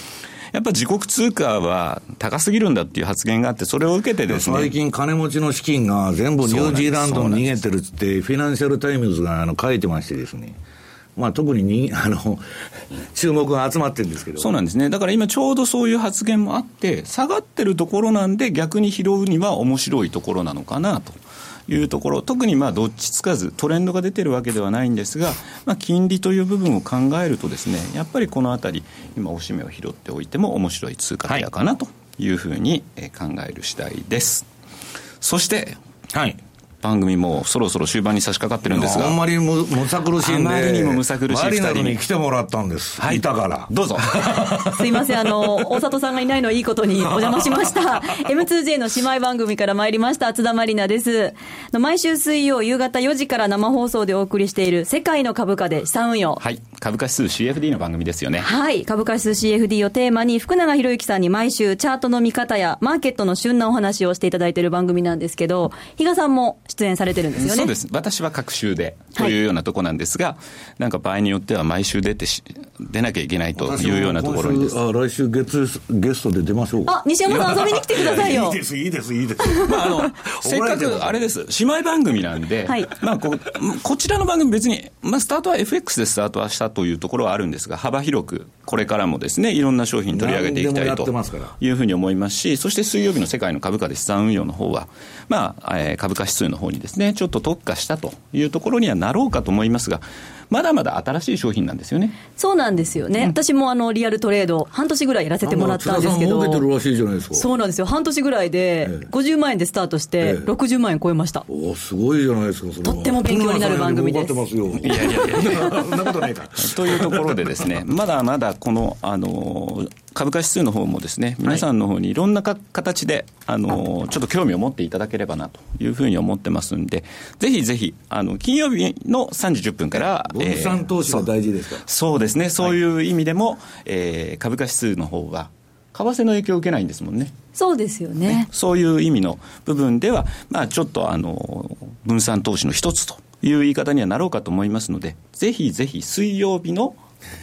やっぱ自国通貨は高すぎるんだっていう発言があって、それを受けてですね。最近金持ちの資金が全部ニュージーランドに逃げてるって、フィナンシャルタイムズがあの書いてましてですね。まあ、特にに あの注目が集まってるんですけどそうなんですね、だから今、ちょうどそういう発言もあって、下がってるところなんで、逆に拾うには面白いところなのかなと。いうところ、特にまあどっちつかず、トレンドが出てるわけではないんですが、まあ、金利という部分を考えると、ですねやっぱりこのあたり、今、おしめを拾っておいても面白い通貨ペアかなというふうに考える次第です。そして、はい、番組もそろそろ終盤に差し掛かってるんですが。あんまりむむさ苦しいんで。あまりにもむさ苦しい二人に来てもらったんです。はい。いたから。どうぞ。すいません、あの、大里さんがいないのいいことにお邪魔しました。M2J の姉妹番組から参りました、津田まりなです。毎週水曜夕方4時から生放送でお送りしている世界の株価で資産運用。はい。株価指数 CFD の番組ですよね。はい。株価指数 CFD をテーマに、福永博之さんに毎週チャートの見方やマーケットの旬なお話をしていただいている番組なんですけど、比嘉さんも出演されてるんですよね。そうです。私は各週でというようなとこなんですが、はい、なんか場合によっては毎週出てし、出なきゃいけないというようなところにです。あ来週月ゲストで出ましょうあ、西山さん遊びに来てくださいよ。いいです、いいです、いいです。まあ、あの、せっかく、あれです、姉妹番組なんで、はい、まあこ、こちらの番組別に、まあ、スタートは FX でスタートはしたというところはあるんですが、幅広く、これからもですね、いろんな商品取り上げていきたいというふうに思いますし、そして水曜日の世界の株価で資産運用の方は、まあ、えー、株価指数の方にですね、ちょっと特化したというところにはなろうかと思いますが、まだまだ新しい商品なんですよね。そうなんですよね。うん、私もあのリアルトレード半年ぐらいやらせてもらったんですけど。そうなんですよ。半年ぐらいで50万円でスタートして60万円超えました。おすごいじゃないですか。とっても勉強になる番組です。いやいやいや。そんなことないか。というところでですね、まだまだこのあの株価指数の方もですね、皆さんの方にいろんなか形で、あの、ちょっと興味を持っていただければなというふうに思ってますんで、ぜひぜひ、あの、金曜日の3時10分から、分散投資が大事ですか、えー、そうですね、そういう意味でも、はい、えー、株価指数の方は、為替の影響を受けないんですもんね。そうですよね。ねそういう意味の部分では、まあ、ちょっとあの分散投資の一つという言い方にはなろうかと思いますので、ぜひぜひ水曜日の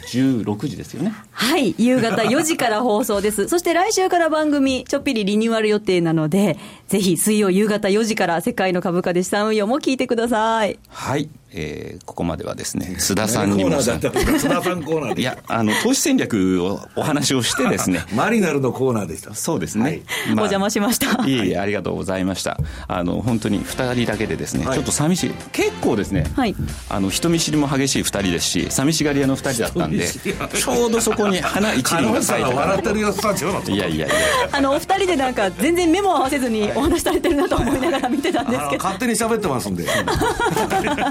16時ですよね。はい、夕方4時から放送です。そして来週から番組、ちょっぴりリニューアル予定なので、ぜひ水曜夕方4時から世界の株価で資産運用も聞いてください。はい。えー、ここまではですね、須田さんにも。須田さんコーナーいや、あの、投資戦略をお話をしてですね。マリナルのコーナーでした。そうですね。はい、まあ、お邪魔しました。いえいえ、ありがとうございました。あの、本当に二人だけでですね、はい、ちょっと寂しい。結構ですね、はい、あの、人見知りも激しい二人ですし、寂しがり屋の二人だったんで、ちょうどそこに花一輪が咲いて笑ってるよ、スタジオいやいやいや。あの、お二人でなんか、全然目も合わせずにお話されてるなと思いながら見てたんですけど。勝手に喋ってますんで。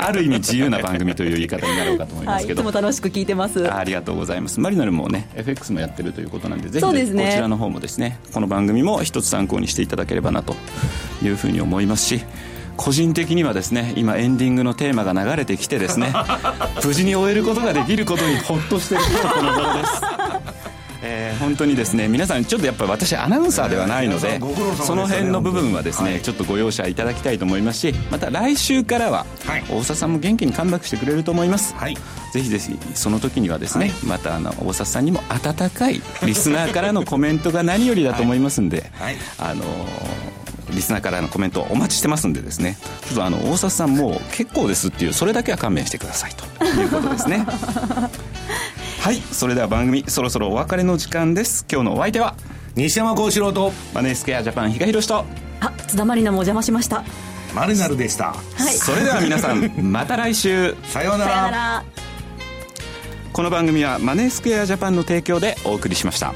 ある意味自由な番組という言い方になろうかと思いますけど、はい、いつも楽しく聞いてます。ありがとうございます。マリナルもね FX もやってるということなんでぜひ、ね、こちらの方もですねこの番組も一つ参考にしていただければなというふうに思いますし個人的にはですね今エンディングのテーマが流れてきてですね 無事に終えることができることにほっとしている今日この頃ですえー、本当にですね皆さんちょっとやっぱり私アナウンサーではないので、その辺の部分はですね、ちょっとご容赦いただきたいと思いますしまた来週からは、大佐さんも元気にカムバックしてくれると思います、はい、ぜひぜひその時にはですね、またあの大佐さんにも温かいリスナーからのコメントが何よりだと思いますんで、あのリスナーからのコメントお待ちしてますんでですね。ちょっとあの大札さんも結構ですっていうそれだけは勘弁してくださいと。いうことですね。はいそれでは番組そろそろお別れの時間です。今日のお相手は西山幸四郎とマネースケアジャパン比嘉宏と。あ津田まりなもお邪魔しました。マリナルでした、はい、それでは皆さん また来週。さようなら。この番組はマネースクエアジャパンの提供でお送りしました